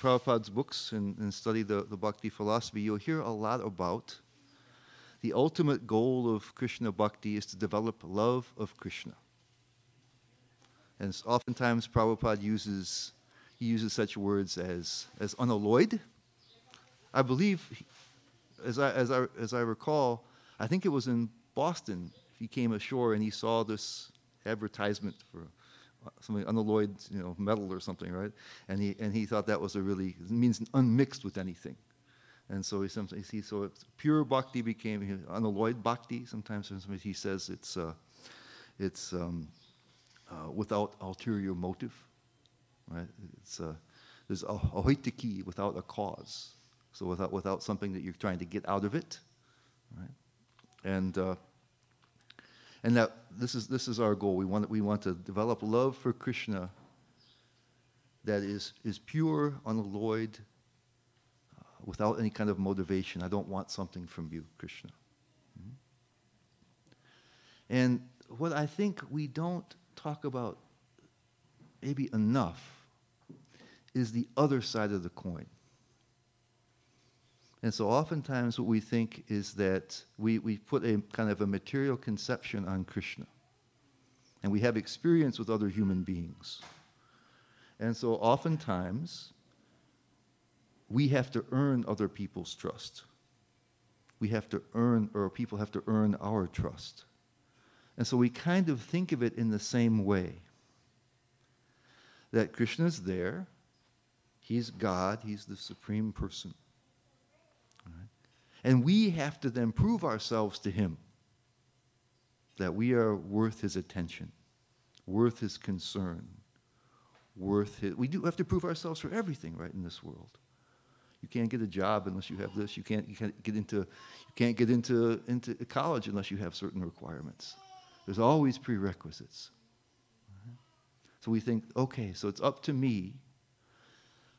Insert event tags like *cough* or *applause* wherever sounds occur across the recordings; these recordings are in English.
Prabhupada's books and, and study the, the bhakti philosophy, you'll hear a lot about the ultimate goal of Krishna bhakti is to develop love of Krishna. And oftentimes Prabhupada uses he uses such words as as unalloyed. I believe, as I as I as I recall, I think it was in Boston. He came ashore and he saw this advertisement for something unalloyed, you know, metal or something, right? And he and he thought that was a really means unmixed with anything. And so he sometimes he so pure bhakti became unalloyed bhakti. Sometimes he says it's uh, it's um, uh, without ulterior motive, right? It's uh, there's ahaituki without a cause, so without without something that you're trying to get out of it, right? And uh, and that this is this is our goal. We want we want to develop love for Krishna that is is pure, unalloyed, uh, without any kind of motivation. I don't want something from you, Krishna. Mm-hmm. And what I think we don't talk about maybe enough is the other side of the coin. And so oftentimes what we think is that we, we put a kind of a material conception on Krishna. And we have experience with other human beings. And so oftentimes we have to earn other people's trust. We have to earn, or people have to earn our trust. And so we kind of think of it in the same way that Krishna's there, he's God, he's the supreme person. And we have to then prove ourselves to him that we are worth his attention, worth his concern, worth his. We do have to prove ourselves for everything, right, in this world. You can't get a job unless you have this. You can't, you can't get into, you can't get into, into college unless you have certain requirements. There's always prerequisites. So we think, okay, so it's up to me.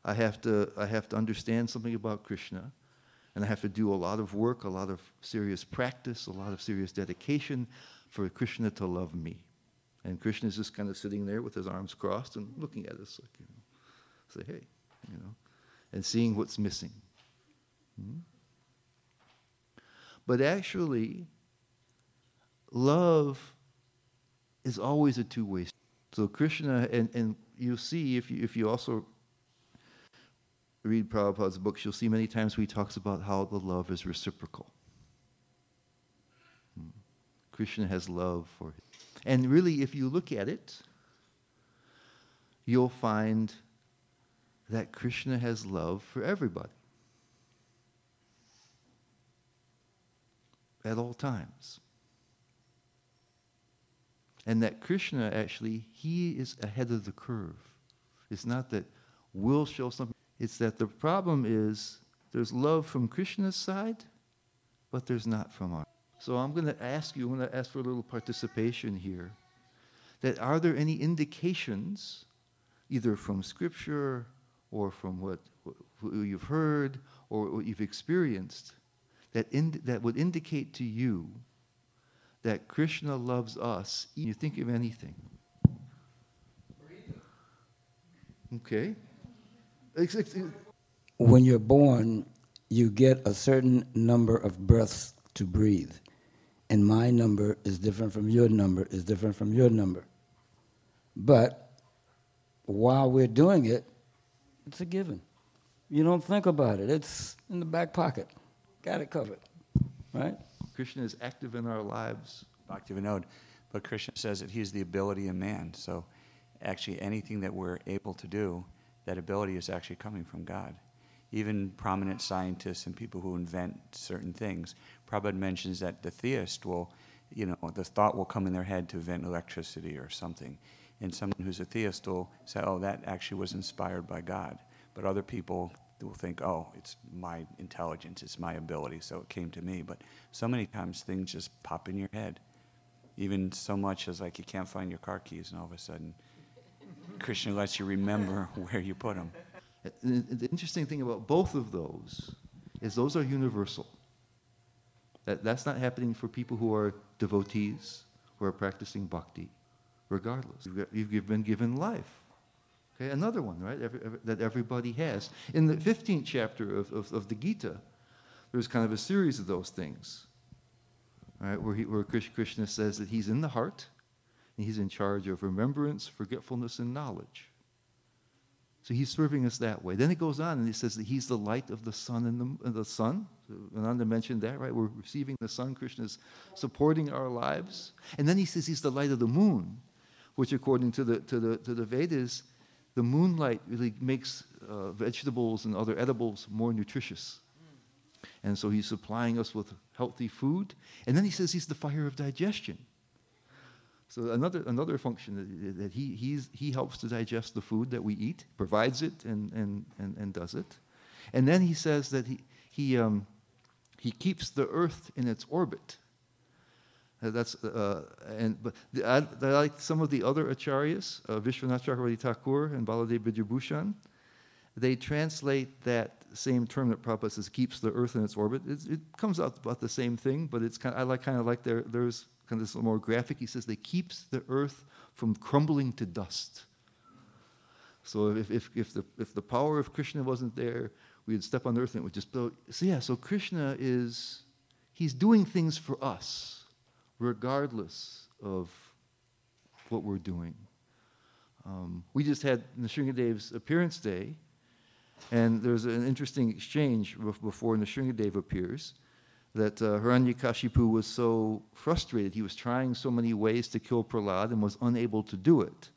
I have to, I have to understand something about Krishna. And I have to do a lot of work, a lot of serious practice, a lot of serious dedication for Krishna to love me. And Krishna is just kind of sitting there with his arms crossed and looking at us like, you know, say, hey, you know, and seeing what's missing. Hmm? But actually, love is always a two way. So Krishna, and, and you'll see if you, if you also read Prabhupada's books, you'll see many times where he talks about how the love is reciprocal. Hmm. Krishna has love for him. And really, if you look at it, you'll find that Krishna has love for everybody. At all times. And that Krishna actually, he is ahead of the curve. It's not that we'll show something. It's that the problem is there's love from Krishna's side, but there's not from our. So I'm going to ask you, I'm going to ask for a little participation here. That are there any indications, either from Scripture or from what, what you've heard or what you've experienced, that, in, that would indicate to you that Krishna loves us? You think of anything. Okay. When you're born, you get a certain number of breaths to breathe. And my number is different from your number, is different from your number. But while we're doing it, it's a given. You don't think about it, it's in the back pocket. Got it covered, right? Krishna is active in our lives. Bhakti Vinod. But Krishna says that he's the ability in man. So actually, anything that we're able to do, that ability is actually coming from God. Even prominent scientists and people who invent certain things. Prabhupada mentions that the theist will, you know, the thought will come in their head to invent electricity or something. And someone who's a theist will say, oh, that actually was inspired by God. But other people will think, oh, it's my intelligence, it's my ability, so it came to me. But so many times things just pop in your head. Even so much as like you can't find your car keys, and all of a sudden, Krishna lets you remember *laughs* where you put them. The interesting thing about both of those is those are universal. That, that's not happening for people who are devotees, who are practicing bhakti, regardless. You've, got, you've been given life. Okay, another one, right, every, every, that everybody has. In the 15th chapter of, of, of, the Gita, there's kind of a series of those things, right, where, he, where Krishna says that he's in the heart, and he's in charge of remembrance, forgetfulness, and knowledge. So he's serving us that way. Then it goes on and he says that he's the light of the sun and the, the sun. So Ananda mentioned that, right? We're receiving the sun. Krishna is supporting our lives. And then he says he's the light of the moon, which according to the, to the, to the Vedas, the moonlight really makes uh, vegetables and other edibles more nutritious. And so he's supplying us with healthy food. And then he says he's the fire of digestion. So another, another function that, that he, he's, he helps to digest the food that we eat, provides it and, and, and, and does it. And then he says that he, he, um, he keeps the earth in its orbit. Uh, that's, uh, and, but the, I, I, like some of the other acharyas, uh, Vishwanath Chakravarti Thakur and Baladev Vidyabhushan, they translate that same term that Prabhupada says keeps the earth in its orbit. It, it comes out about the same thing, but it's kind of, I like kind of like there, there's kind of this more graphic. He says they keeps the earth from crumbling to dust. So if, if, if, the, if the power of Krishna wasn't there, we would step on the earth and it would just blow. So yeah, so Krishna is, he's doing things for us, regardless of what we're doing. Um, we just had Nrsingadev's appearance day, and there's an interesting exchange before Nrsingadev appears that uh, Hiranyakashipu was so frustrated. He was trying so many ways to kill Prahlad and was unable to do it.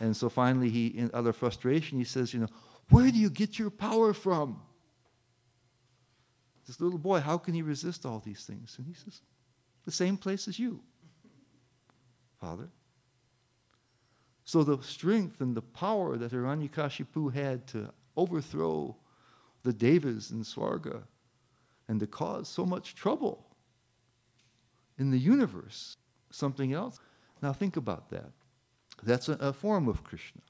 And so finally, he, in utter frustration, he says, You know, where do you get your power from? This little boy, how can he resist all these things? And he says, The same place as you, Father. So the strength and the power that Hiranyakashipu had to overthrow the Devas in Swarga and to cause so much trouble in the universe. Something else. Now think about that. That's a, a form of Krishna.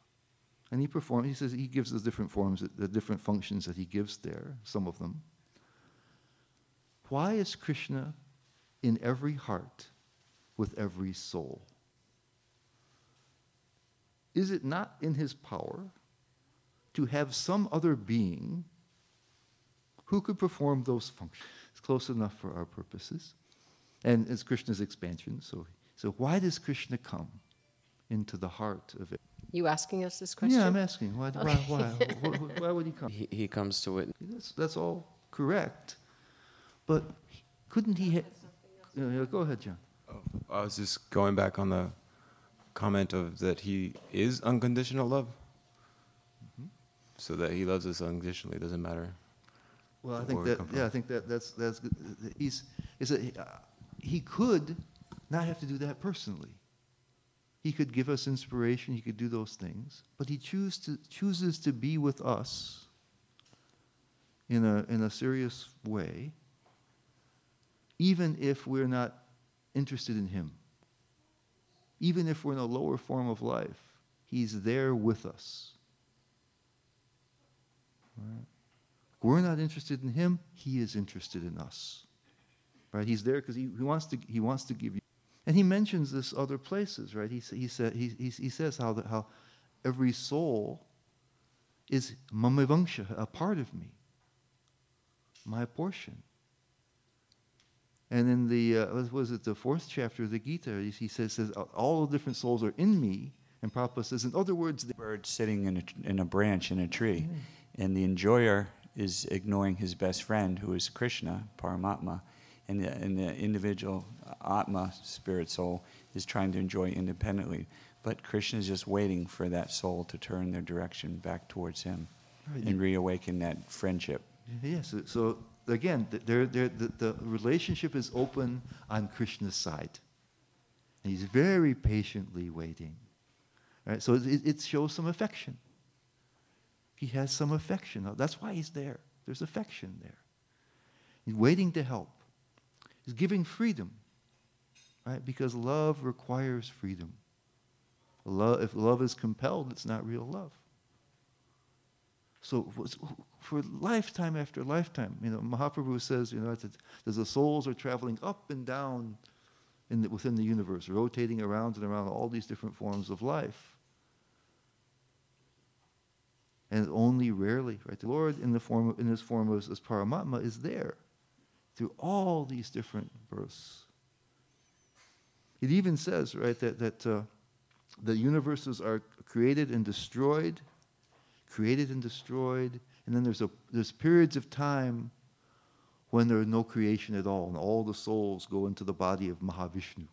And he performs, he says he gives us different forms, the different functions that he gives there, some of them. Why is Krishna in every heart with every soul? Is it not in his power to have some other being who could perform those functions? It's close enough for our purposes. And it's Krishna's expansion. So, so why does Krishna come into the heart of it? You asking us this question? Yeah, I'm asking. Why, okay. why, why, why, why, would he come? He, he comes to it. That's, that's all correct. But couldn't he? Ha- go ahead, John. Oh, I was just going back on the comment of that he is unconditional love. Mm-hmm. So that he loves us unconditionally. It doesn't matter well, I think that yeah, I think that that's that's good. he's is that he could not have to do that personally. He could give us inspiration. He could do those things, but he choose to, chooses to be with us in a in a serious way, even if we're not interested in him. Even if we're in a lower form of life, he's there with us. Right? We're not interested in him, he is interested in us. Right? He's there because he, he, wants to, he wants to give you. And he mentions this other places, right? He, he, said, he, he, he says how, the, how every soul is mamavanksha, a part of me, my portion. And in the, uh, what was it, the fourth chapter of the Gita, he, says, says, all the different souls are in me. And Prabhupada says, in other words, the bird sitting in a, in a branch in a tree. Mm. And the enjoyer is ignoring his best friend, who is Krishna, Paramatma, and the, and the individual Atma, spirit soul, is trying to enjoy independently. But Krishna is just waiting for that soul to turn their direction back towards him right. and reawaken that friendship. Yes. So, again, they're, they're, the, the relationship is open on Krishna's side. He's very patiently waiting. Right? So it, it shows some affection. He has some affection. That's why he's there. There's affection there. He's waiting to help. He's giving freedom, right? Because love requires freedom. Love, if love is compelled, it's not real love. So for lifetime after lifetime, you know, Mahaprabhu says, you know, that the souls are traveling up and down in the, within the universe, rotating around and around all these different forms of life. And only rarely, right? The Lord in the form of, in his form as, as Paramatma is there through all these different births. It even says, right, that, that uh, the universes are created and destroyed, created and destroyed, and then there's, a, there's periods of time when there is no creation at all, and all the souls go into the body of Mahavishnu.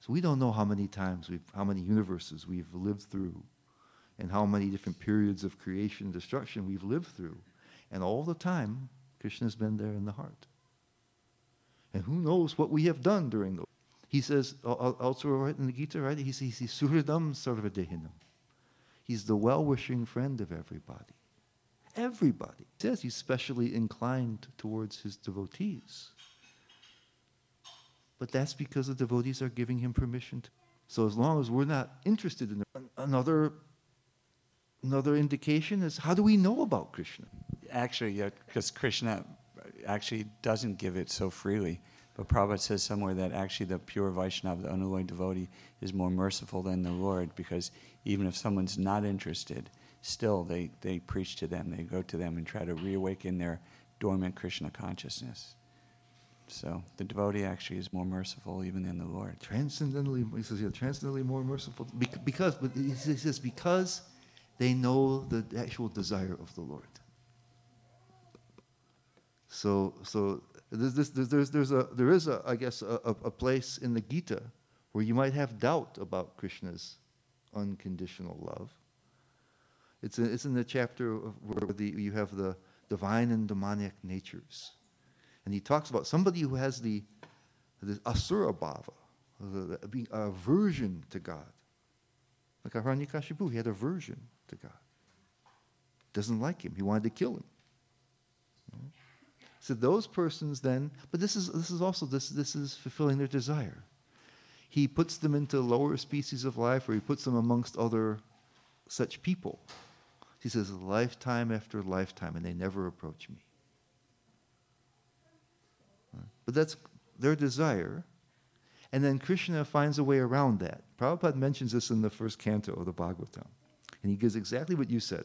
So we don't know how many times we've, how many universes we've lived through, and how many different periods of creation and destruction we've lived through. And all the time, Krishna's been there in the heart. And who knows what we have done during those. He says, uh, uh, also right in the Gita, right? He says, he's Suhridam Sarvadehinam. He's the well wishing friend of everybody. Everybody. He says he's specially inclined towards his devotees. But that's because the devotees are giving him permission to. So as long as we're not interested in another another indication is how do we know about Krishna? Actually, yeah, because Krishna actually doesn't give it so freely. But Prabhupada says somewhere that actually the pure Vaishnava, the unalloyed devotee, is more merciful than the Lord because even if someone's not interested, still they, they preach to them. They go to them and try to reawaken their dormant Krishna consciousness. So the devotee actually is more merciful even than the Lord. Transcendently, he says, yeah, transcendently more merciful because, but he says because they know the actual desire of the Lord. So, so there's, this, there's, there's a, there is, a, I guess, a, a place in the Gita where you might have doubt about Krishna's unconditional love. It's, in, it's in the chapter where the, you have the divine and demonic natures. And he talks about somebody who has the, the asura bhava, the, the, aversion to God. Like Hiranyakashipu, he had aversion to God. Doesn't like him. He wanted to kill him. So those persons then, but this is this is also this this is fulfilling their desire. He puts them into lower species of life, or he puts them amongst other such people. He says, lifetime after lifetime, and they never approach me. But that's their desire. And then Krishna finds a way around that. Prabhupada mentions this in the first canto of the Bhagavatam. And he gives exactly what you said.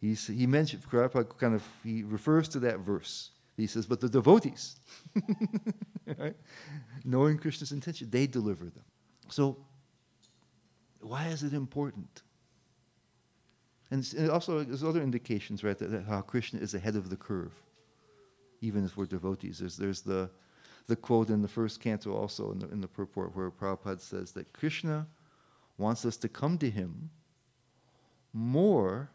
He's, he mentioned, Prabhupada kind of, he refers to that verse. He says, but the devotees, *laughs* right? knowing Krishna's intention, they deliver them. So, why is it important? And, and also, there's other indications, right, that, that, how Krishna is ahead of the curve, even as we're devotees. There's, there's the, the quote in the first canto also in the, in the purport where Prabhupada says that Krishna wants us to come to him more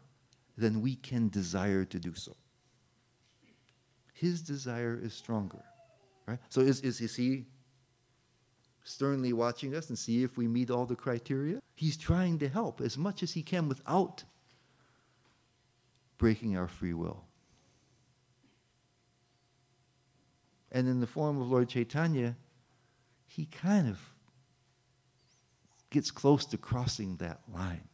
than we can desire to do so. His desire is stronger. Right? So is, is, is he sternly watching us and see if we meet all the criteria? He's trying to help as much as he can without breaking our free will. And in the form of Lord Chaitanya, he kind of gets close to crossing that line.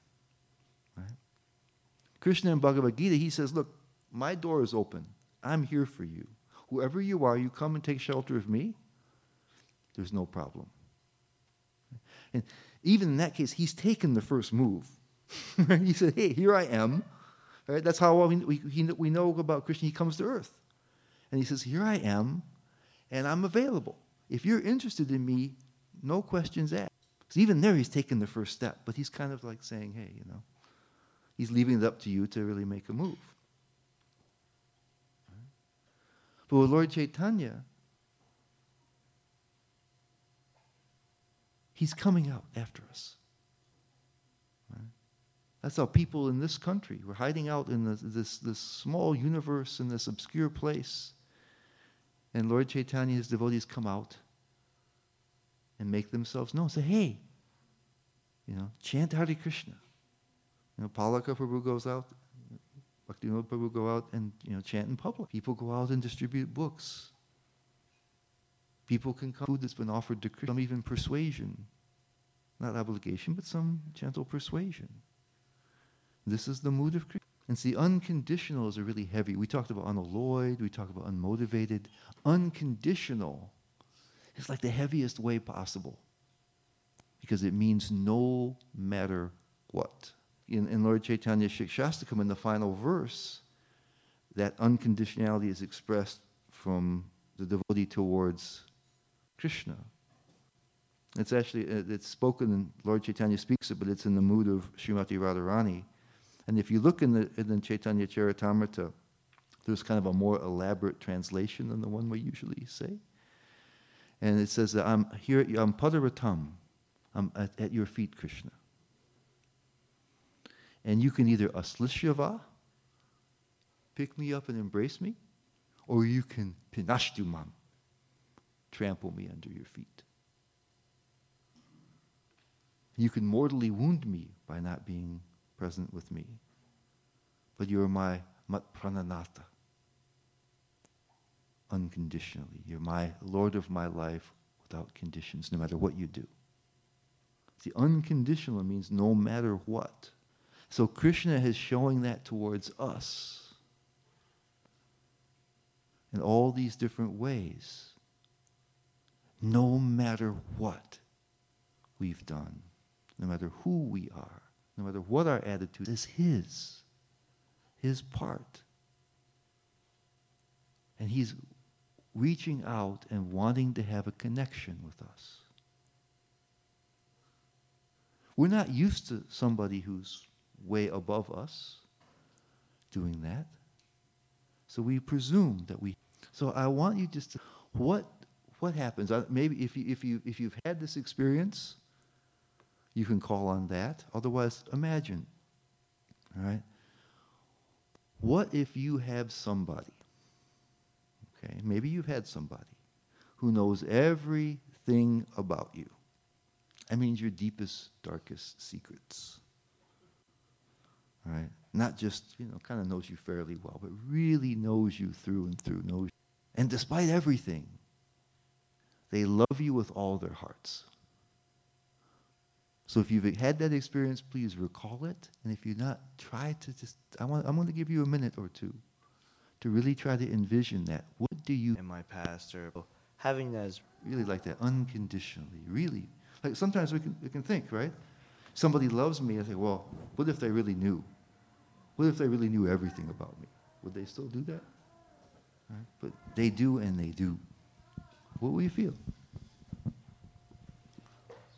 Krishna in Bhagavad Gita, he says, Look, my door is open. I'm here for you. Whoever you are, you come and take shelter of me, there's no problem. And even in that case, he's taken the first move. *laughs* he said, Hey, here I am. Right? That's how we, we, we know about Krishna. He comes to earth. And he says, Here I am, and I'm available. If you're interested in me, no questions asked. So even there, he's taken the first step, but he's kind of like saying, Hey, you know. He's leaving it up to you to really make a move. But with Lord Chaitanya, he's coming out after us. That's how people in this country were hiding out in this, this small universe, in this obscure place. And Lord Chaitanya, his devotees come out and make themselves known. Say, hey, you know, chant Hare Krishna. You know, Palaka Prabhu goes out, Bhaktivinoda Prabhu go out and you know chant in public. People go out and distribute books. People can come. Food that's been offered to Krishna, some even persuasion, not obligation, but some gentle persuasion. This is the mood of Krishna. And see, unconditional is a really heavy. We talked about unalloyed. We talked about unmotivated. Unconditional is like the heaviest way possible because it means no matter what. In, in Lord Chaitanya Shikshastakam, in the final verse, that unconditionality is expressed from the devotee towards Krishna. It's actually, uh, it's spoken, in Lord Chaitanya speaks it, but it's in the mood of Srimati Radharani. And if you look in the, in the Chaitanya Charitamrita, there's kind of a more elaborate translation than the one we usually say. And it says that I'm here, I'm Padaratam, I'm at, at your feet, Krishna. And you can either aslishyava, pick me up and embrace me, or you can pinashtumam, trample me under your feet. You can mortally wound me by not being present with me. But you're my matprananata. Unconditionally. You're my Lord of my life without conditions, no matter what you do. See, unconditional means no matter what. So Krishna is showing that towards us in all these different ways. No matter what we've done, no matter who we are, no matter what our attitude is, His, His part. And He's reaching out and wanting to have a connection with us. We're not used to somebody who's way above us doing that. So we presume that we. So I want you just to. What, what happens? Uh, maybe if, you, if, you, if you've had this experience, you can call on that. Otherwise, imagine. All right? What if you have somebody, okay, maybe you've had somebody who knows everything about you? I mean, your deepest, darkest secrets. All right? Not just, you know, kind of knows you fairly well, but really knows you through and through. Knows, and despite everything, they love you with all their hearts. So if you've had that experience, please recall it. And if you're not, try to just, I want, I'm going to give you a minute or two to really try to envision that. What do you... In my past, or having that is. Really like that, unconditionally, really. Like sometimes we can, we can think, right? Somebody loves me, I say, well, what if they really knew? What if they really knew everything about me? Would they still do that? Right? But they do and they do. What will you feel?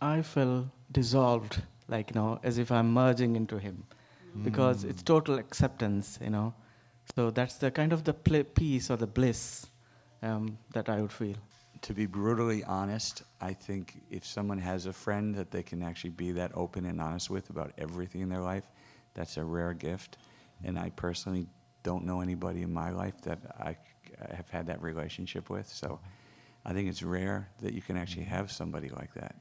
I feel dissolved, like, you know, as if I'm merging into Him. Mm. Because it's total acceptance, you know. So that's the kind of the pl- peace or the bliss um, that I would feel. To be brutally honest, I think if someone has a friend that they can actually be that open and honest with about everything in their life, that's a rare gift. And I personally don't know anybody in my life that I, I have had that relationship with. So I think it's rare that you can actually have somebody like that.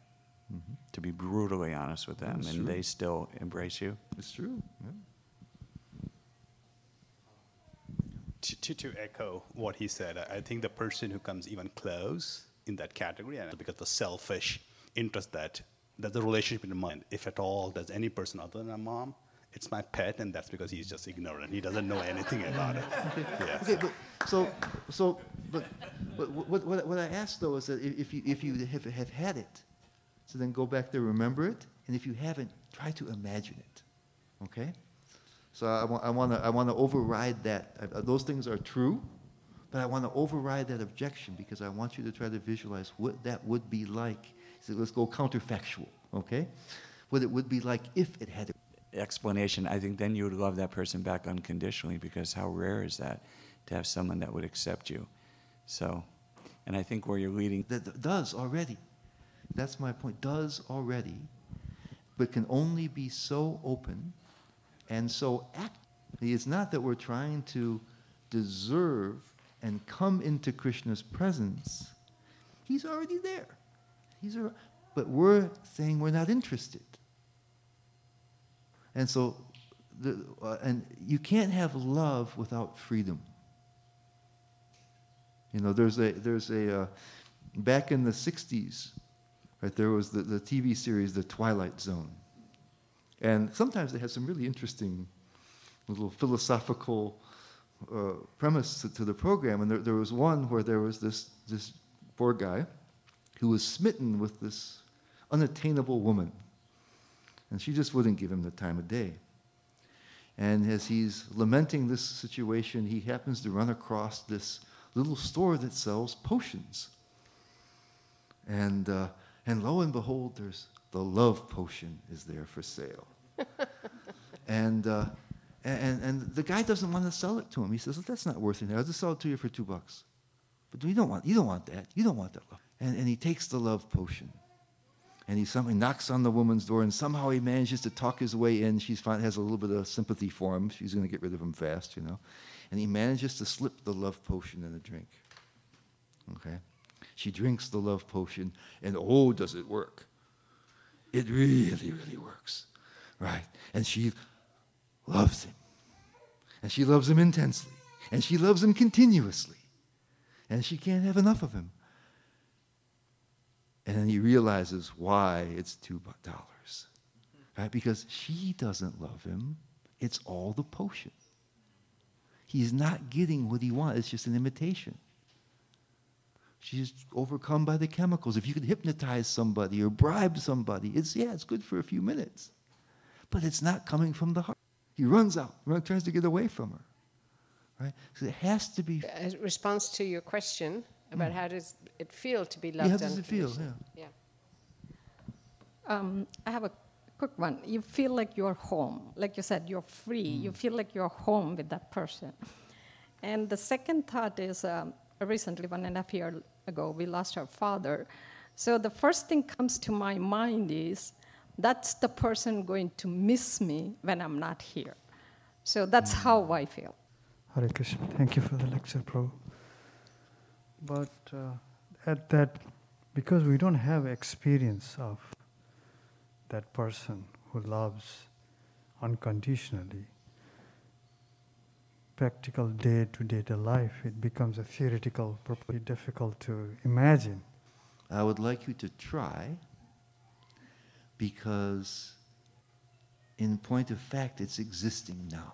Mm-hmm. To be brutally honest with them, That's and true. they still embrace you. It's true. Yeah. To, to, to, echo what he said, I think the person who comes even close in that category, and because the selfish interest that there's a relationship in mind, if at all, there's any person other than a mom, it's my pet, and that's because he's just ignorant. He doesn't know anything about it. Okay. *laughs* Yeah. Okay, but so, so, but, but what, what, what I asked though is that if you, if you have, have had it, so then go back there, remember it, and if you haven't, try to imagine it. Okay? So I, wa- I want to I wanna override that. Uh, those things are true, but I want to override that objection because I want you to try to visualize what that would be like. So let's go counterfactual, okay? What it would be like if it had an explanation, I think then you would love that person back unconditionally because how rare is that to have someone that would accept you? So, and I think where you're leading. That does already. That's my point. Does already, but can only be so open and so act. It's not that we're trying to deserve and come into Krishna's presence. He's already there. He's a, but we're saying we're not interested. And so the, uh, and you can't have love without freedom. You know, there's a, there's a, uh, back in the 60s, right, there was the, the TV series, The Twilight Zone. And sometimes they had some really interesting little philosophical uh, premise to, to, the program. And there, there was one where there was this, this poor guy who was smitten with this unattainable woman. And she just wouldn't give him the time of day. And as he's lamenting this situation, he happens to run across this little store that sells potions. And, uh, and lo and behold, there's the love potion is there for sale. *laughs* and, uh, and, and the guy doesn't want to sell it to him. He says, that's not worth it. I'll just sell it to you for two bucks. But you don't want, you don't want that. You don't want that love. And, and he takes the love potion. And he somehow knocks on the woman's door, and somehow he manages to talk his way in. She has a little bit of sympathy for him. She's going to get rid of him fast, you know. And he manages to slip the love potion in a drink. Okay? She drinks the love potion, and oh, does it work! It really, really works. Right? And she loves him. And she loves him intensely. And she loves him continuously. And she can't have enough of him. And then he realizes why it's two dollars. Right? Because she doesn't love him. It's all the potion. He's not getting what he wants. It's just an imitation. She's overcome by the chemicals. If you could hypnotize somebody or bribe somebody, it's yeah, it's good for a few minutes. But it's not coming from the heart. He runs out, runs, tries to get away from her. Right? So it has to be. A response to your question about mm. how does it feel to be loved yeah, how does it feel? Yeah. yeah. Um, I have a quick one. You feel like you're home. Like you said, you're free. Mm. You feel like you're home with that person. And the second thought is um, recently, one and a half year ago, we lost our father. So the first thing comes to my mind is that's the person going to miss me when I'm not here. So that's mm. how I feel. Hare Krishna. Thank you for the lecture, Bro. But uh, at that, because we don't have experience of that person who loves unconditionally, practical day to day life, it becomes a theoretical, properly difficult to imagine. I would like you to try because, in point of fact, it's existing now.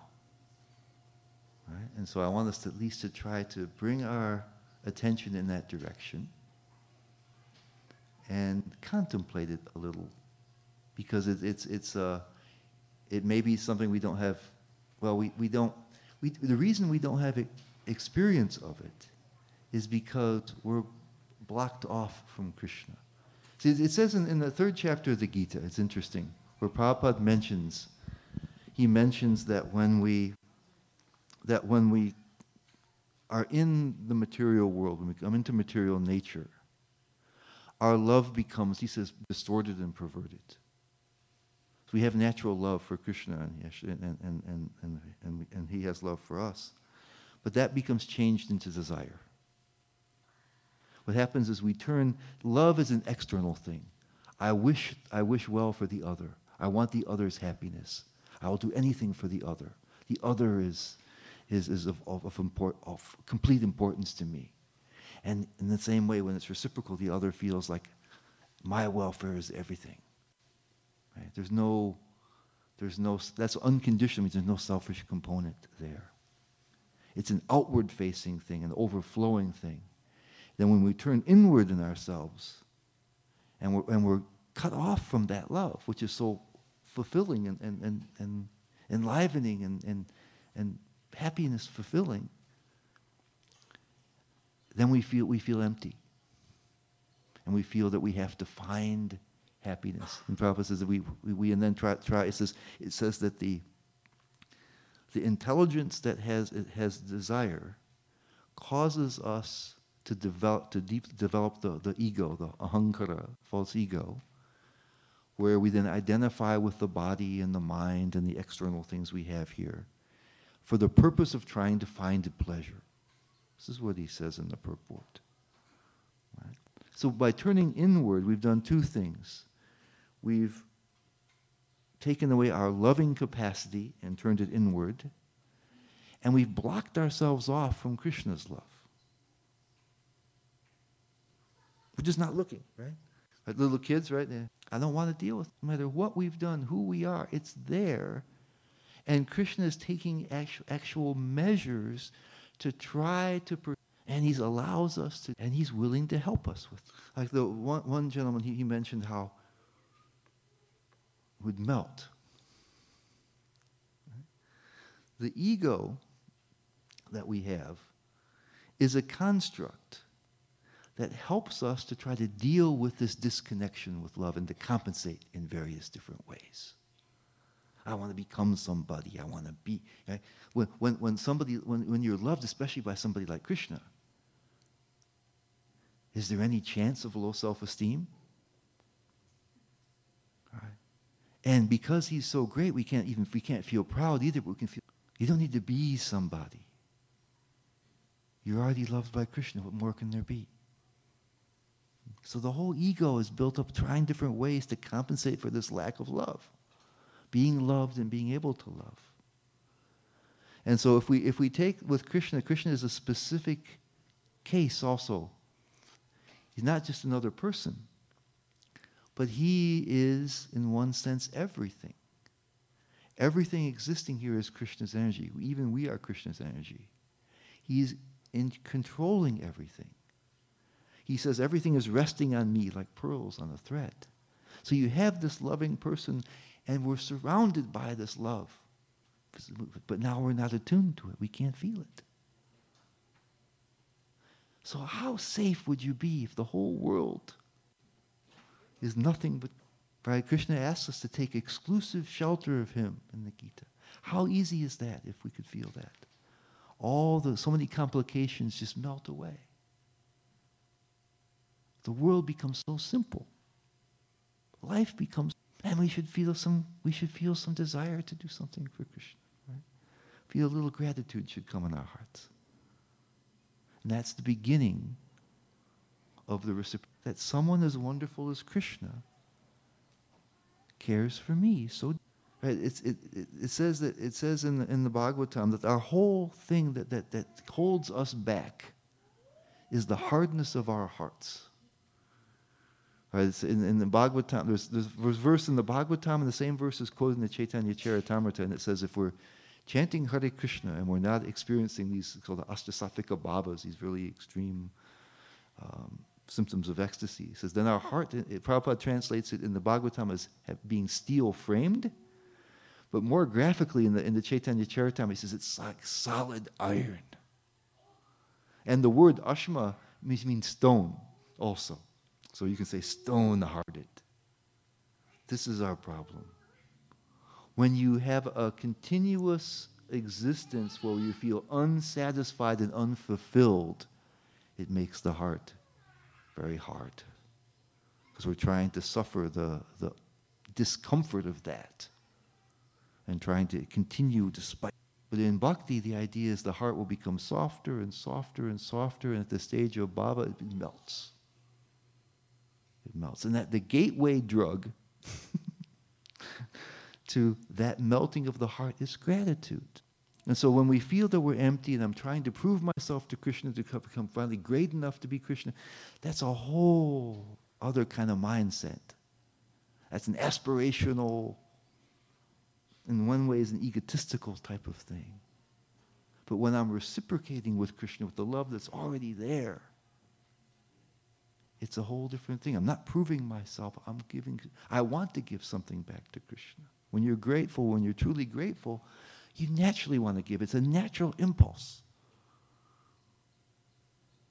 Right? And so I want us to, at least to try to bring our attention in that direction and contemplate it a little because it, it's, it's uh, it may be something we don't have, well, we, we don't, we, the reason we don't have experience of it is because we're blocked off from Krishna. See, it says in, in the third chapter of the Gita, it's interesting, where Prabhupada mentions, he mentions that when we, that when we are in the material world, when we come into material nature, our love becomes, he says, distorted and perverted. So we have natural love for Krishna, and, and, and, and, and, and, he has love for us. But that becomes changed into desire. What happens is we turn, love is an external thing. I wish, I wish well for the other. I want the other's happiness. I will do anything for the other. The other is, is, is of, of, of, import, of complete importance to me. And in the same way, when it's reciprocal, the other feels like my welfare is everything. Right? There's no, there's no, that's unconditional, means there's no selfish component there. It's an outward facing thing, an overflowing thing. Then when we turn inward in ourselves and we're, and we're cut off from that love, which is so fulfilling and, and, and, and enlivening and, and, and happiness fulfilling, then we feel, we feel empty. And we feel that we have to find happiness. And Prabhupada says that we, we, we and then try, try, it says, it says that the, the intelligence that has, has desire causes us to develop, to deep, develop the, the ego, the ahankara, false ego, where we then identify with the body and the mind and the external things we have here for the purpose of trying to find pleasure. This is what he says in the purport. Right? So by turning inward, we've done two things. We've taken away our loving capacity and turned it inward, and we've blocked ourselves off from Krishna's love. We're just not looking, right? Like little kids, right? I don't want to deal with it. no matter what we've done, who we are. It's there. And Krishna is taking actual, measures to try to, per- and he allows us to, and he's willing to help us with. Like the one, one gentleman, he, he mentioned how would melt. The ego that we have is a construct that helps us to try to deal with this disconnection with love and to compensate in various different ways. I want to become somebody. I want to be. Right? When, when, when, somebody, when, when you're loved, especially by somebody like Krishna, is there any chance of low self esteem? Right. And because he's so great, we can't even we can't feel proud either, but we can feel you don't need to be somebody. You're already loved by Krishna. What more can there be? So the whole ego is built up trying different ways to compensate for this lack of love. Being loved and being able to love. And so if we if we take with Krishna, Krishna is a specific case also. He's not just another person, but he is, in one sense, everything. Everything existing here is Krishna's energy. Even we are Krishna's energy. He's in controlling everything. He says, Everything is resting on me like pearls on a thread. So you have this loving person, and we're surrounded by this love. But now we're not attuned to it. We can't feel it. So, how safe would you be if the whole world is nothing but. Right? Krishna asks us to take exclusive shelter of him in the Gita. How easy is that if we could feel that? All the so many complications just melt away the world becomes so simple. Life becomes, and we should feel some, we should feel some desire to do something for Krishna. Right? Feel a little gratitude should come in our hearts. And that's the beginning of the reciprocity. That someone as wonderful as Krishna cares for me. So right, it, it, it says that it says in the, in the Bhagavatam that our whole thing that, that, that holds us back is the hardness of our hearts. Right? In, in, the Bhagavatam, there's, there's a verse in the Bhagavatam, and the same verse is quoted in the Chaitanya Charitamrita, and it says if we're chanting Hare Krishna and we're not experiencing these called the Ashtasattvika bhavas, these really extreme um, symptoms of ecstasy, it says then our heart, it, Prabhupada translates it in the Bhagavatam as being steel framed, but more graphically in the, in the Chaitanya Charitamrita, he says it's like solid iron. And the word ashma means, means stone also. So you can say stone hearted. This is our problem. When you have a continuous existence where you feel unsatisfied and unfulfilled, it makes the heart very hard. Because we're trying to suffer the, the discomfort of that and trying to continue despite. But in bhakti, the idea is the heart will become softer and softer and softer, and at the stage of bhava, it melts it melts. And that the gateway drug *laughs* to that melting of the heart is gratitude. And so when we feel that we're empty and I'm trying to prove myself to Krishna to become finally great enough to be Krishna, that's a whole other kind of mindset. That's an aspirational, in one way, is an egotistical type of thing. But when I'm reciprocating with Krishna with the love that's already there, it's a whole different thing. I'm not proving myself. I'm giving, I want to give something back to Krishna. When you're grateful, when you're truly grateful, you naturally want to give. It's a natural impulse.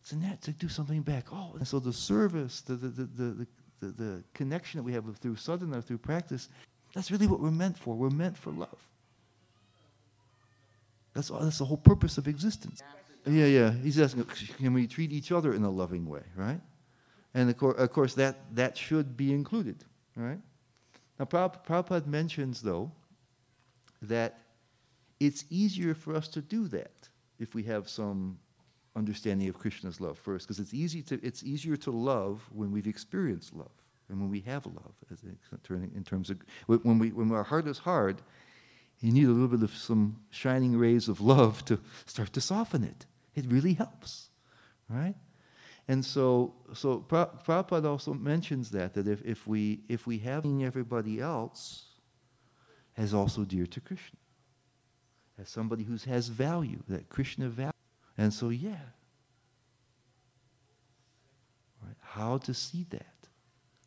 It's a nat to do something back. Oh, and so the service, the, the, the, the, the, connection that we have through sadhana, through practice, that's really what we're meant for. We're meant for love. That's, all, that's the whole purpose of existence. Yeah, yeah. He's asking, can we treat each other in a loving way, right? And of course, of course that, that should be included, right? Now, Prabhupada mentions, though, that it's easier for us to do that if we have some understanding of Krishna's love first, because it's easy to it's easier to love when we've experienced love. and when we have love, as in turning- in terms of when we when our heart is hard, you need a little bit of some shining rays of love to start to soften it. It really helps, right? And so, so Pra- Prabhupada also mentions that that if, if we if we have everybody else as also dear to Krishna, as somebody who has value, that Krishna value, and so yeah, right? How to see that?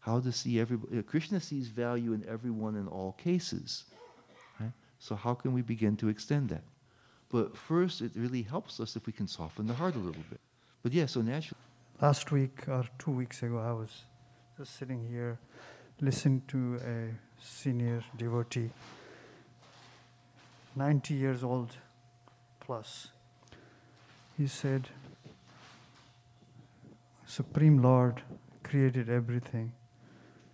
How to see everybody? Uh, Krishna sees value in everyone in all cases, right? So how can we begin to extend that? But first, it really helps us if we can soften the heart a little bit. But yeah, so naturally. Last week or two weeks ago, I was just sitting here listening to a senior devotee, 90 years old plus. He said, Supreme Lord created everything,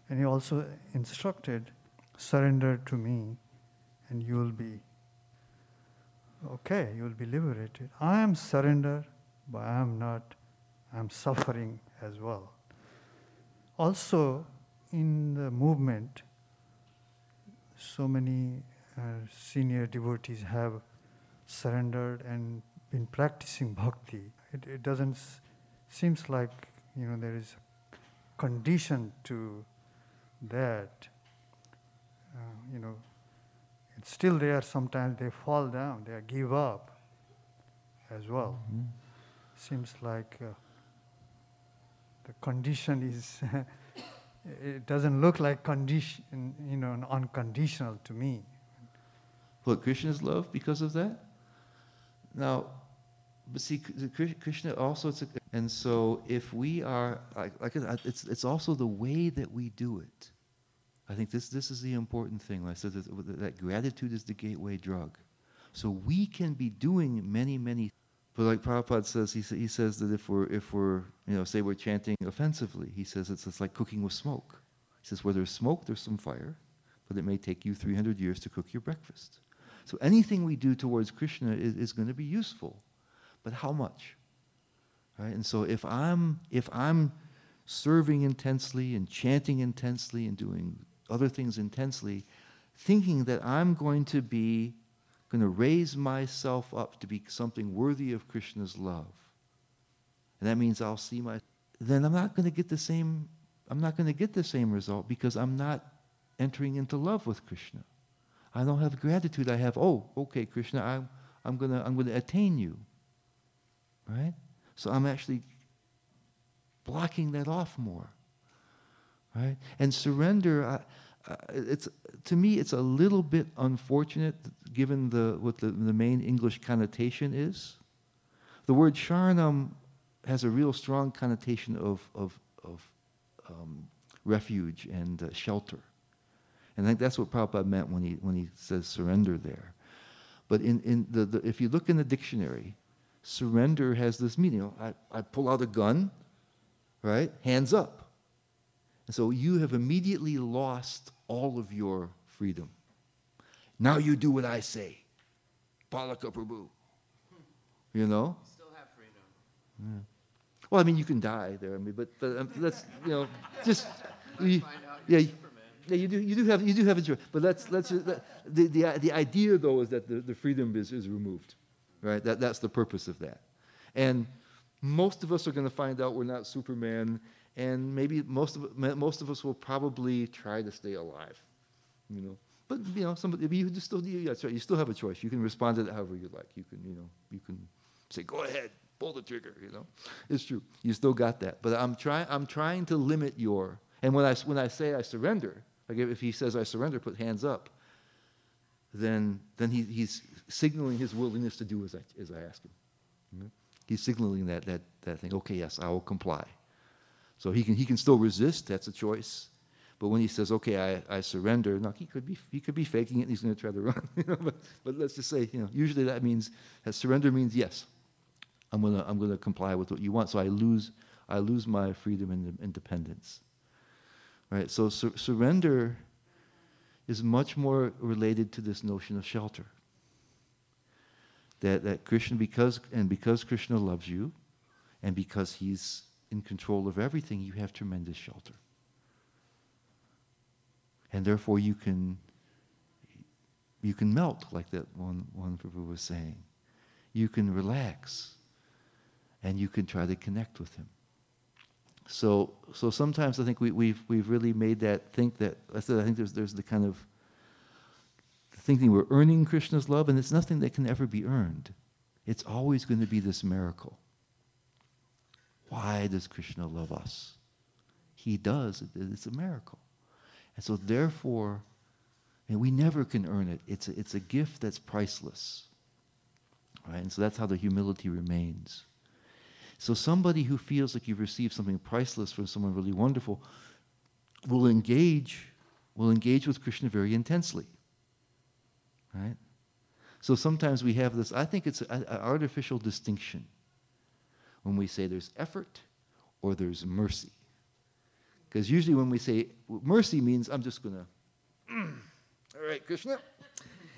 and He also instructed, surrender to me, and you will be okay, you will be liberated. I am surrendered, but I am not, I am suffering as well. Also, in the movement, so many uh, senior devotees have surrendered and been practicing bhakti. It, it doesn't s- seems like you know there is a condition to that. Uh, you know, it's still there. Sometimes they fall down, they give up as well. Seems like uh, the condition is. *laughs* it doesn't look like condition, you know, unconditional to me. What, Krishna's love because of that? Now, but see, Krishna also, a, and so if we are, like, like uh, it's, it's also the way that we do it. I think this, this is the important thing. I said that, that gratitude is the gateway drug. So we can be doing many, many, but like Prabhupada says, he, he says that if we're, if we're, you know, say we're chanting offensively, he says it's, it's like cooking with smoke. He says where there's smoke, there's some fire, but it may take you 300 years to cook your breakfast. So anything we do towards Krishna is, is going to be useful, but how much? Right? And so if I'm if I'm serving intensely and chanting intensely and doing other things intensely, thinking that I'm going to be going to raise myself up to be something worthy of Krishna's love, and that means I'll see my then I'm not going to get the same I'm not going to get the same result because I'm not entering into love with Krishna. I don't have gratitude. I have, oh, okay, Krishna, I'm, I'm going to I'm gonna attain you. Right? So I'm actually blocking that off more. Right? And surrender, I, I, it's, to me, it's a little bit unfortunate given the, what the, the main English connotation is. The word sharanam has a real strong connotation of, of, of um, refuge and uh, shelter. And I think that's what Prabhupada meant when he, when he says surrender there. But in, in the, the, if you look in the dictionary, surrender has this meaning. You know, I, I pull out a gun, right? Hands up. And so you have immediately lost all of your freedom. Now you do what I say. Palaka Prabhu. You know? Still have freedom. Yeah. Well, I mean, you can die there. I mean, but, but um, that's you know, just *laughs* you, yeah, yeah. You do you do have you do have a choice. But let's let's uh, the the the idea though is that the, the freedom is is removed, right? That that's the purpose of that, and most of us are going to find out we're not Superman, and maybe most of most of us will probably try to stay alive, you know. But you know, somebody you still you, that's right. You still have a choice. You can respond to that however you like. You can you know you can say go ahead, pull the trigger. You know, it's true. You still got that. But I'm trying. I'm trying to limit your. And when I when I say I surrender, like if he says I surrender, put hands up. Then then he, he's signaling his willingness to do as I as I ask him. Mhm. He's signaling that that that thing. Okay, yes, I will comply. So he can he can still resist. That's a choice. But when he says, "Okay, I, I surrender," no, he could be he could be faking it. and He's going to try to run. *laughs* You know, but, but let's just say, you know, usually that means that surrender means yes. I'm gonna I'm gonna comply with what you want. So I lose I lose my freedom and independence. Right. So sur- surrender is much more related to this notion of shelter. That that Krishna because and because Krishna loves you, and because he's in control of everything, you have tremendous shelter. And therefore you can you can melt, like that one, one Prabhu was saying. You can relax and you can try to connect with him. So, so sometimes I think we, we've, we've really made that think that, I said, I think there's, there's the kind of thinking we're earning Krishna's love, and it's nothing that can ever be earned. It's always going to be this miracle. Why does Krishna love us? He does. It's a miracle. And so, therefore, and we never can earn it. It's a, it's a gift that's priceless. Right? And so that's how the humility remains. So somebody who feels like you've received something priceless from someone really wonderful will engage, will engage with Krishna very intensely. Right? So sometimes we have this, I think it's an artificial distinction when we say there's effort or there's mercy. Because usually when we say mercy means I'm just going to, mm, all right, Krishna,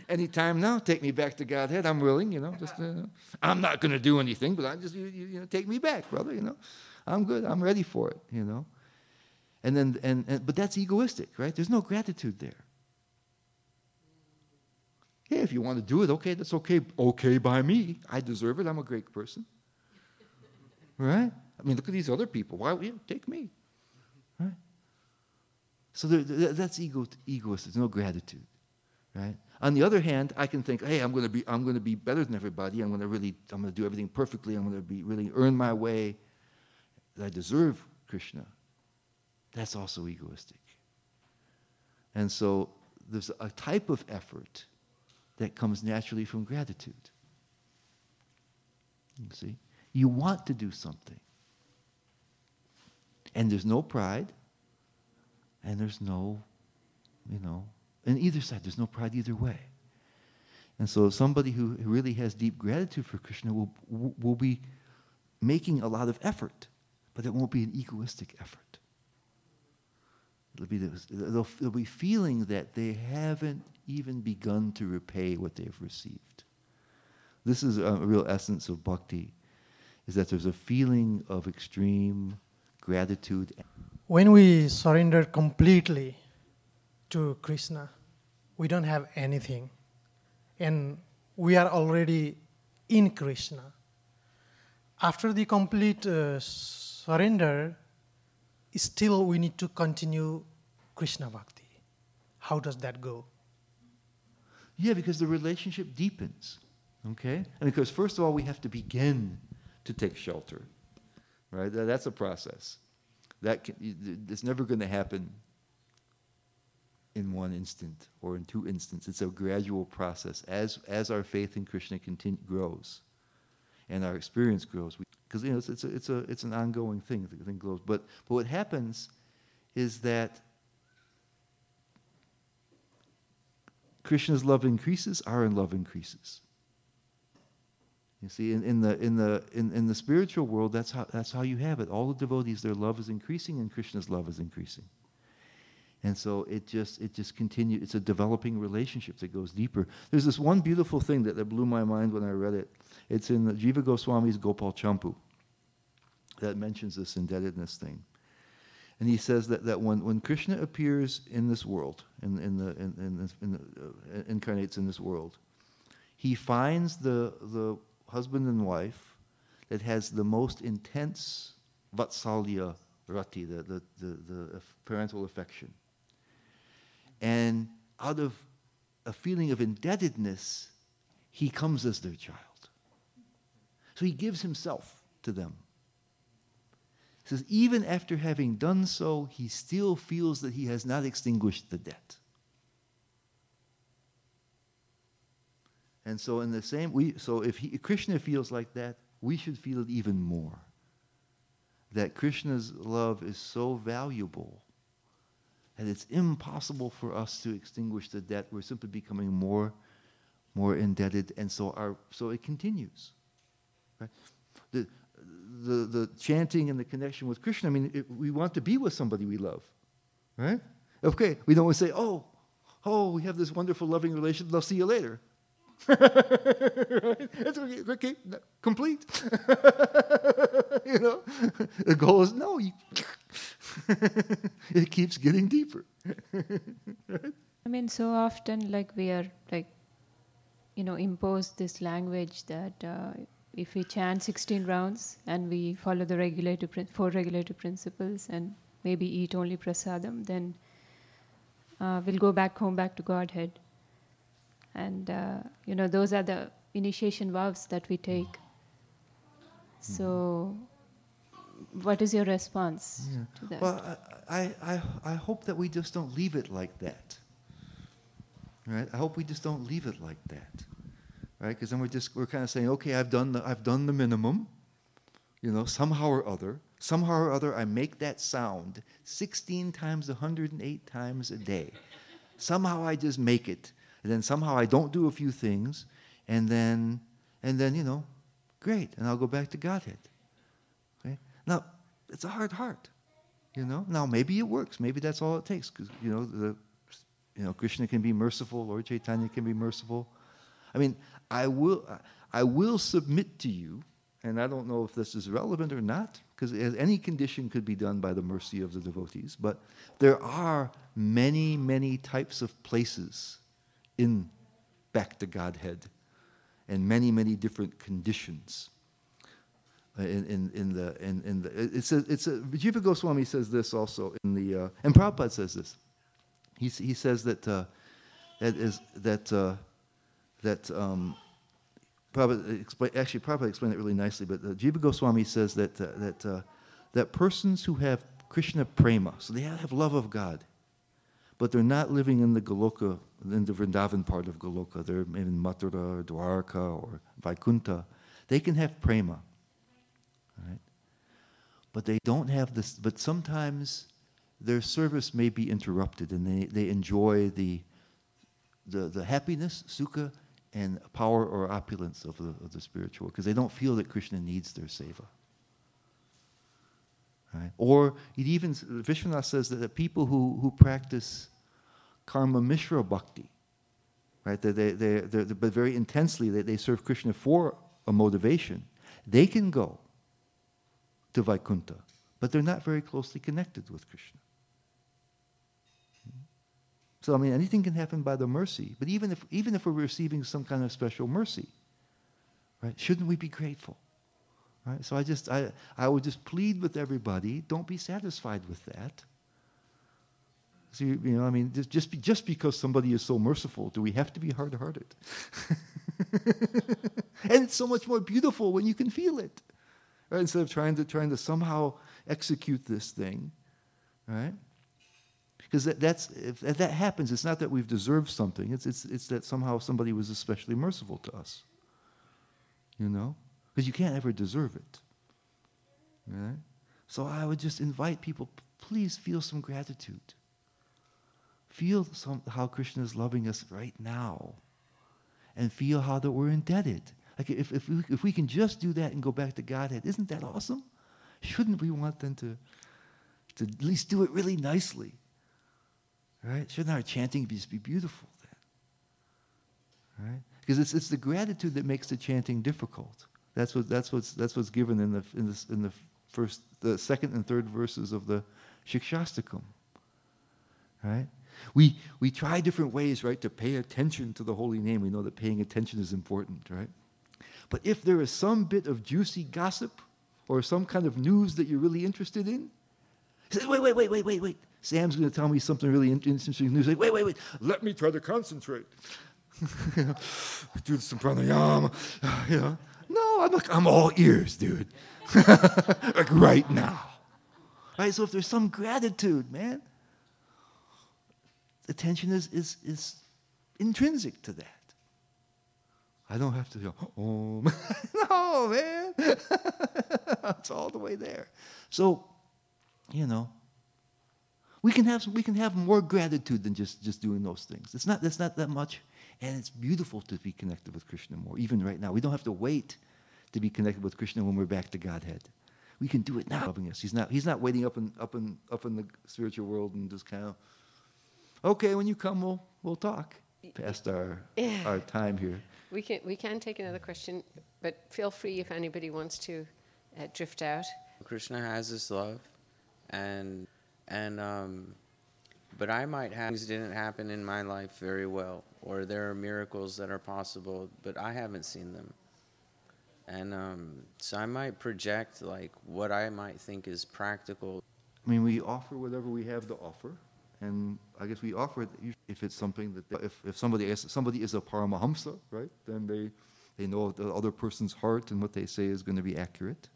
anytime now, take me back to Godhead. I'm willing, you know. Just, uh, I'm not going to do anything, but I just, you, you, know, take me back, brother. You know, I'm good. I'm ready for it. You know. And then, and, and but that's egoistic, right? There's no gratitude there. Yeah, if you want to do it, okay, that's okay. Okay by me. I deserve it. I'm a great person. Right? I mean, look at these other people. Why? Yeah, take me. Right? So there, that's ego, egoist. There's no gratitude. Right? On the other hand, I can think, hey, I'm going to be, I'm going to be better than everybody. I'm going to really, I'm going to do everything perfectly. I'm going to be really earn my way. I deserve Krishna. That's also egoistic. And so there's a type of effort that comes naturally from gratitude. You see, you want to do something, and there's no pride, and there's no, you know, in either side. There's no pride either way. And so somebody who really has deep gratitude for Krishna will, will be making a lot of effort, but it won't be an egoistic effort. It'll be, they'll, they'll be feeling that they haven't even begun to repay what they've received. This is uh, a real essence of bhakti, is that there's a feeling of extreme gratitude. When we surrender completely to Krishna, we don't have anything. And we are already in Krishna. After the complete uh, surrender, still we need to continue Krishna Bhakti. How does that go? Yeah, because the relationship deepens. Okay? And because, first of all, we have to begin to take shelter. Right? That's a process. That can, it's never going to happen in one instant or in two instants. It's a gradual process. As, as our faith in Krishna continue, grows and our experience grows, because you know, it's, it's, a, it's, a, it's an ongoing thing, the thing grows. But, but what happens is that Krishna's love increases, our love increases. You see, in, in, the, in, the, in, in the spiritual world, that's how, that's how you have it. All the devotees, their love is increasing, and Krishna's love is increasing. And so it just it just continues. It's a developing relationship that goes deeper. There's this one beautiful thing that, that blew my mind when I read it. It's in Jiva Goswami's Gopal Champu that mentions this indebtedness thing. And he says that, that when, when Krishna appears in this world, in, in the, in, in, in the, uh, incarnates in this world, he finds the, the husband and wife that has the most intense vatsalya rati, the, the, the, the parental affection. And out of a feeling of indebtedness, he comes as their child. So he gives himself to them. He says, even after having done so, he still feels that he has not extinguished the debt. And so, in the same, we, so if he, Krishna feels like that, we should feel it even more. That Krishna's love is so valuable that it's impossible for us to extinguish the debt. We're simply becoming more, more indebted, and so our so it continues. Right? The, the, the chanting and the connection with Krishna. I mean, it, we want to be with somebody we love, right? Okay, we don't want to say, "Oh, oh, we have this wonderful, loving relationship. I'll see you later." *laughs* right? Okay, okay, complete. *laughs* you know, the goal is no. You *laughs* it keeps getting deeper. Right? I mean, so often like we are like you know imposed this language that uh, if we chant 16 rounds and we follow the regulative prin- four regulative principles and maybe eat only prasadam then uh, we'll go back home back to godhead and uh, you know those are the initiation vows that we take so what is your response Yeah. to that Well, I, I, I, I hope that we just don't leave it like that. Right? I hope we just don't leave it like that. Right? Because then we're just we're kind of saying, okay, I've done the I've done the minimum. You know, somehow or other, somehow or other, I make that sound 16 times 108 times a day. Somehow I just make it, and then somehow I don't do a few things, and then and then you know, great, and I'll go back to Godhead. Now, it's a hard heart. You know. Now maybe it works. Maybe that's all it takes. Because you know the, you know Krishna can be merciful. Lord Chaitanya can be merciful. I mean, I will. I will submit to you, and I don't know if this is relevant or not, because any condition could be done by the mercy of the devotees. But there are many, many types of places in back to Godhead, and many, many different conditions in, in, in the in, in the it's a, it's a Jiva Goswami says this also in the uh, and Prabhupada says this. He he says that uh, that is that uh, that um, Prabhupada explain, actually Prabhupada explained it really nicely. But uh, Jiva Goswami says that uh, that uh, that persons who have Krishna prema, so they have love of God, but they're not living in the Goloka, in the Vrindavan part of Goloka. They're in Mathura or Dwarka or Vaikuntha. They can have prema right? But they don't have this, but sometimes their service may be interrupted and they, they enjoy the, the, the happiness, sukha, and power or opulence of the, of the spiritual because they don't feel that Krishna needs their seva. Right? Or it even, Vishwanath says that the people who, who practice karma mishra bhakti, right, they, they, they, they, but very intensely, they, they serve Krishna for a motivation, they can go to Vaikuntha, but they're not very closely connected with Krishna. So I mean, anything can happen by the mercy. But even if even if we're receiving some kind of special mercy, right? Shouldn't we be grateful? Right. So I just I I would just plead with everybody: don't be satisfied with that. So you, you know, I mean, just just, be, just because somebody is so merciful, do we have to be hard-hearted? *laughs* and it's so much more beautiful when you can feel it right? Instead of trying to trying to somehow execute this thing, right? Because that, that's if that happens, it's not that we've deserved something. It's it's it's that somehow somebody was especially merciful to us. You know, because you can't ever deserve it. Right? So I would just invite people, please feel some gratitude. Feel some, how Krishna is loving us right now, and feel how that we're indebted. Like if, if, we, if we can just do that and go back to Godhead, isn't that awesome? Shouldn't we want them to, to at least do it really nicely? Right? Shouldn't our chanting just be beautiful then? Right? Because it's, it's the gratitude that makes the chanting difficult. That's, what, that's, what's, that's what's given in the, in, the, in the first, the second and third verses of the Shikshastakam. Right? We, we try different ways, right, to pay attention to the holy name. We know that paying attention is important, right? But if there is some bit of juicy gossip or some kind of news that you're really interested in, say, wait, wait, wait, wait, wait, wait. Sam's going to tell me something really interesting news. Like, wait, wait, wait. Let me try to concentrate. *laughs* Do some pranayama. *sighs* Know? No, I'm like, I'm all ears, dude. *laughs* like right now. Right? So if there's some gratitude, man, attention is, is, is intrinsic to that. I don't have to go, oh, *laughs* no, man. *laughs* it's all the way there. So, you know, we can have we can have more gratitude than just, just doing those things. It's not that's not that much, and it's beautiful to be connected with Krishna more. Even right now, we don't have to wait to be connected with Krishna when we're back to Godhead. We can do it now. Loving us, he's not he's not waiting up in up in up in the spiritual world and just kind of, okay, when you come, we'll we'll talk. Past our Yeah. our time here. We can, we can take another question, but feel free if anybody wants to uh, drift out. Krishna has this love, and and um, but I might have things didn't happen in my life very well, or there are miracles that are possible, but I haven't seen them. And um, so I might project like what I might think is practical. I mean, we offer whatever we have to offer, and I guess we offer it if it's something that if, if somebody is, somebody is a paramahamsa, right? Then they they know the other person's heart and what they say is going to be accurate.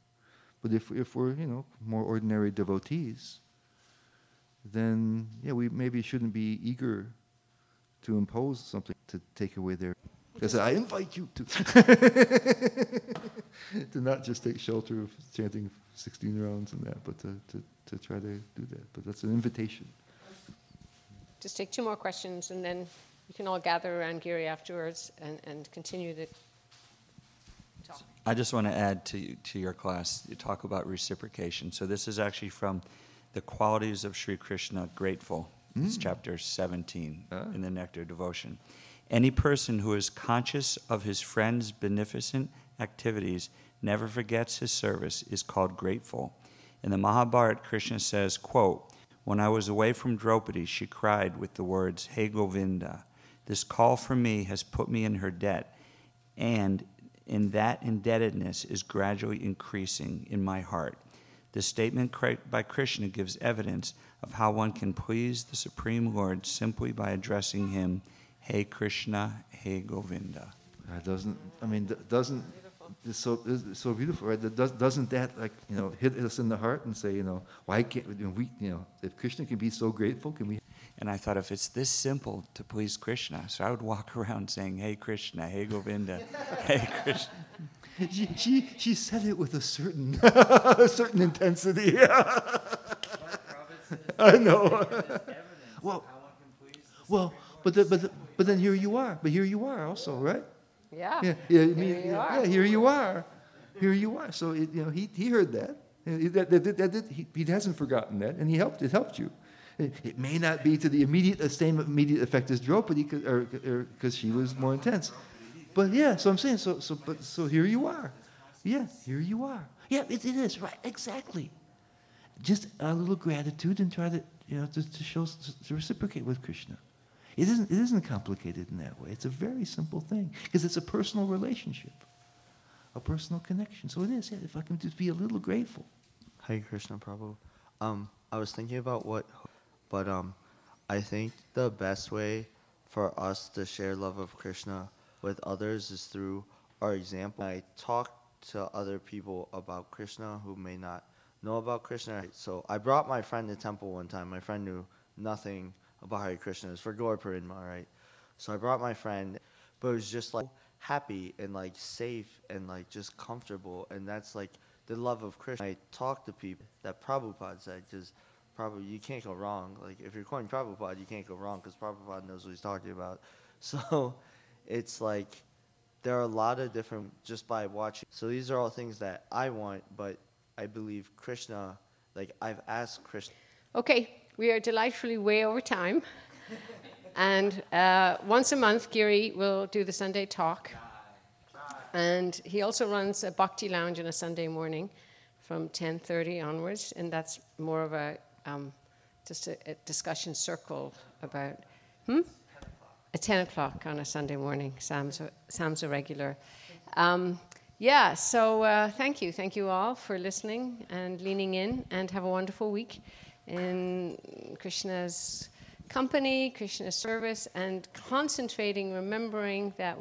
But if if we're you know more ordinary devotees, then yeah, we maybe shouldn't be eager to impose something to take away their. Because I invite you to *laughs* to not just take shelter of chanting 16 rounds and that, but to, to, to try to do that. But that's an invitation. Just take two more questions, and then you can all gather around Giri afterwards and, and continue the talk. I just want to add to, to your class, you talk about reciprocation. So this is actually from the qualities of Sri Krishna, grateful. It's Mm. chapter 17 Ah. in the Nectar Devotion. Any person who is conscious of his friend's beneficent activities, never forgets his service, is called grateful. In the Mahabharata, Krishna says, quote, When I was away from Draupadi, she cried with the words, Hey Govinda, this call from me has put me in her debt, and in that indebtedness is gradually increasing in my heart. This statement by Krishna gives evidence of how one can please the Supreme Lord simply by addressing him, Hey Krishna, Hey Govinda. That doesn't, I mean, doesn't, it's so, it's so beautiful, right? That does, doesn't that, like, you know, hit us in the heart and say, you know, why can't you we, you know, if Krishna can be so grateful, can we? And I thought if it's this simple to please Krishna, so I would walk *laughs* around saying, Hey Krishna, Hey Govinda, *laughs* Hey Krishna. She, she, she said it with a certain, *laughs* a certain intensity. I know. well, well, but, the, but, the, but then here you are. But here you are also, right? Yeah. Yeah, yeah, mean, Here you are. yeah, here you are. Here you are. So it, you know, he, he heard that. That, that, that, that- he, he hasn't forgotten that, and he helped. It helped you. It, it may not be to the immediate uh, same immediate effect as Draupadi, because or, or, 'cause she was more intense. But yeah, so I'm saying, so so but so here you are. Yeah, here you are. Yeah, it, it is right, exactly. Just a little gratitude and try to you know to, to show to reciprocate with Krishna. It isn't it isn't complicated in that way. It's a very simple thing because it's a personal relationship, a personal connection. So it is. Yeah, if I can just be a little grateful. Hi, Krishna Prabhu. Um, I was thinking about what, but um, I think the best way for us to share love of Krishna with others is through our example. I talk to other people about Krishna who may not know about Krishna. So I brought my friend to temple one time. My friend knew nothing Hare Krishna. Was for Gaur Purnima, right? So I brought my friend, but it was just like happy and like safe and like just comfortable. And that's like the love of Krishna. I talk to people that Prabhupada said, because Prabhupada, you can't go wrong. Like if you're quoting Prabhupada, you can't go wrong because Prabhupada knows what he's talking about. *laughs* So it's like there are a lot of different just by watching. So these are all things that I want, but I believe Krishna. Like I've asked Krishna. Okay, we are delightfully way over time. and uh, once a month, Giri will do the Sunday talk. And he also runs a bhakti lounge on a Sunday morning from 10.30 onwards. And that's more of a, um, just a, a discussion circle about, hmm? At 10 o'clock on a Sunday morning. Sam's a, Sam's a regular. Um, yeah, so uh, thank you. Thank you all for listening and leaning in, and have a wonderful week in Krishna's company, Krishna's service, and concentrating, remembering that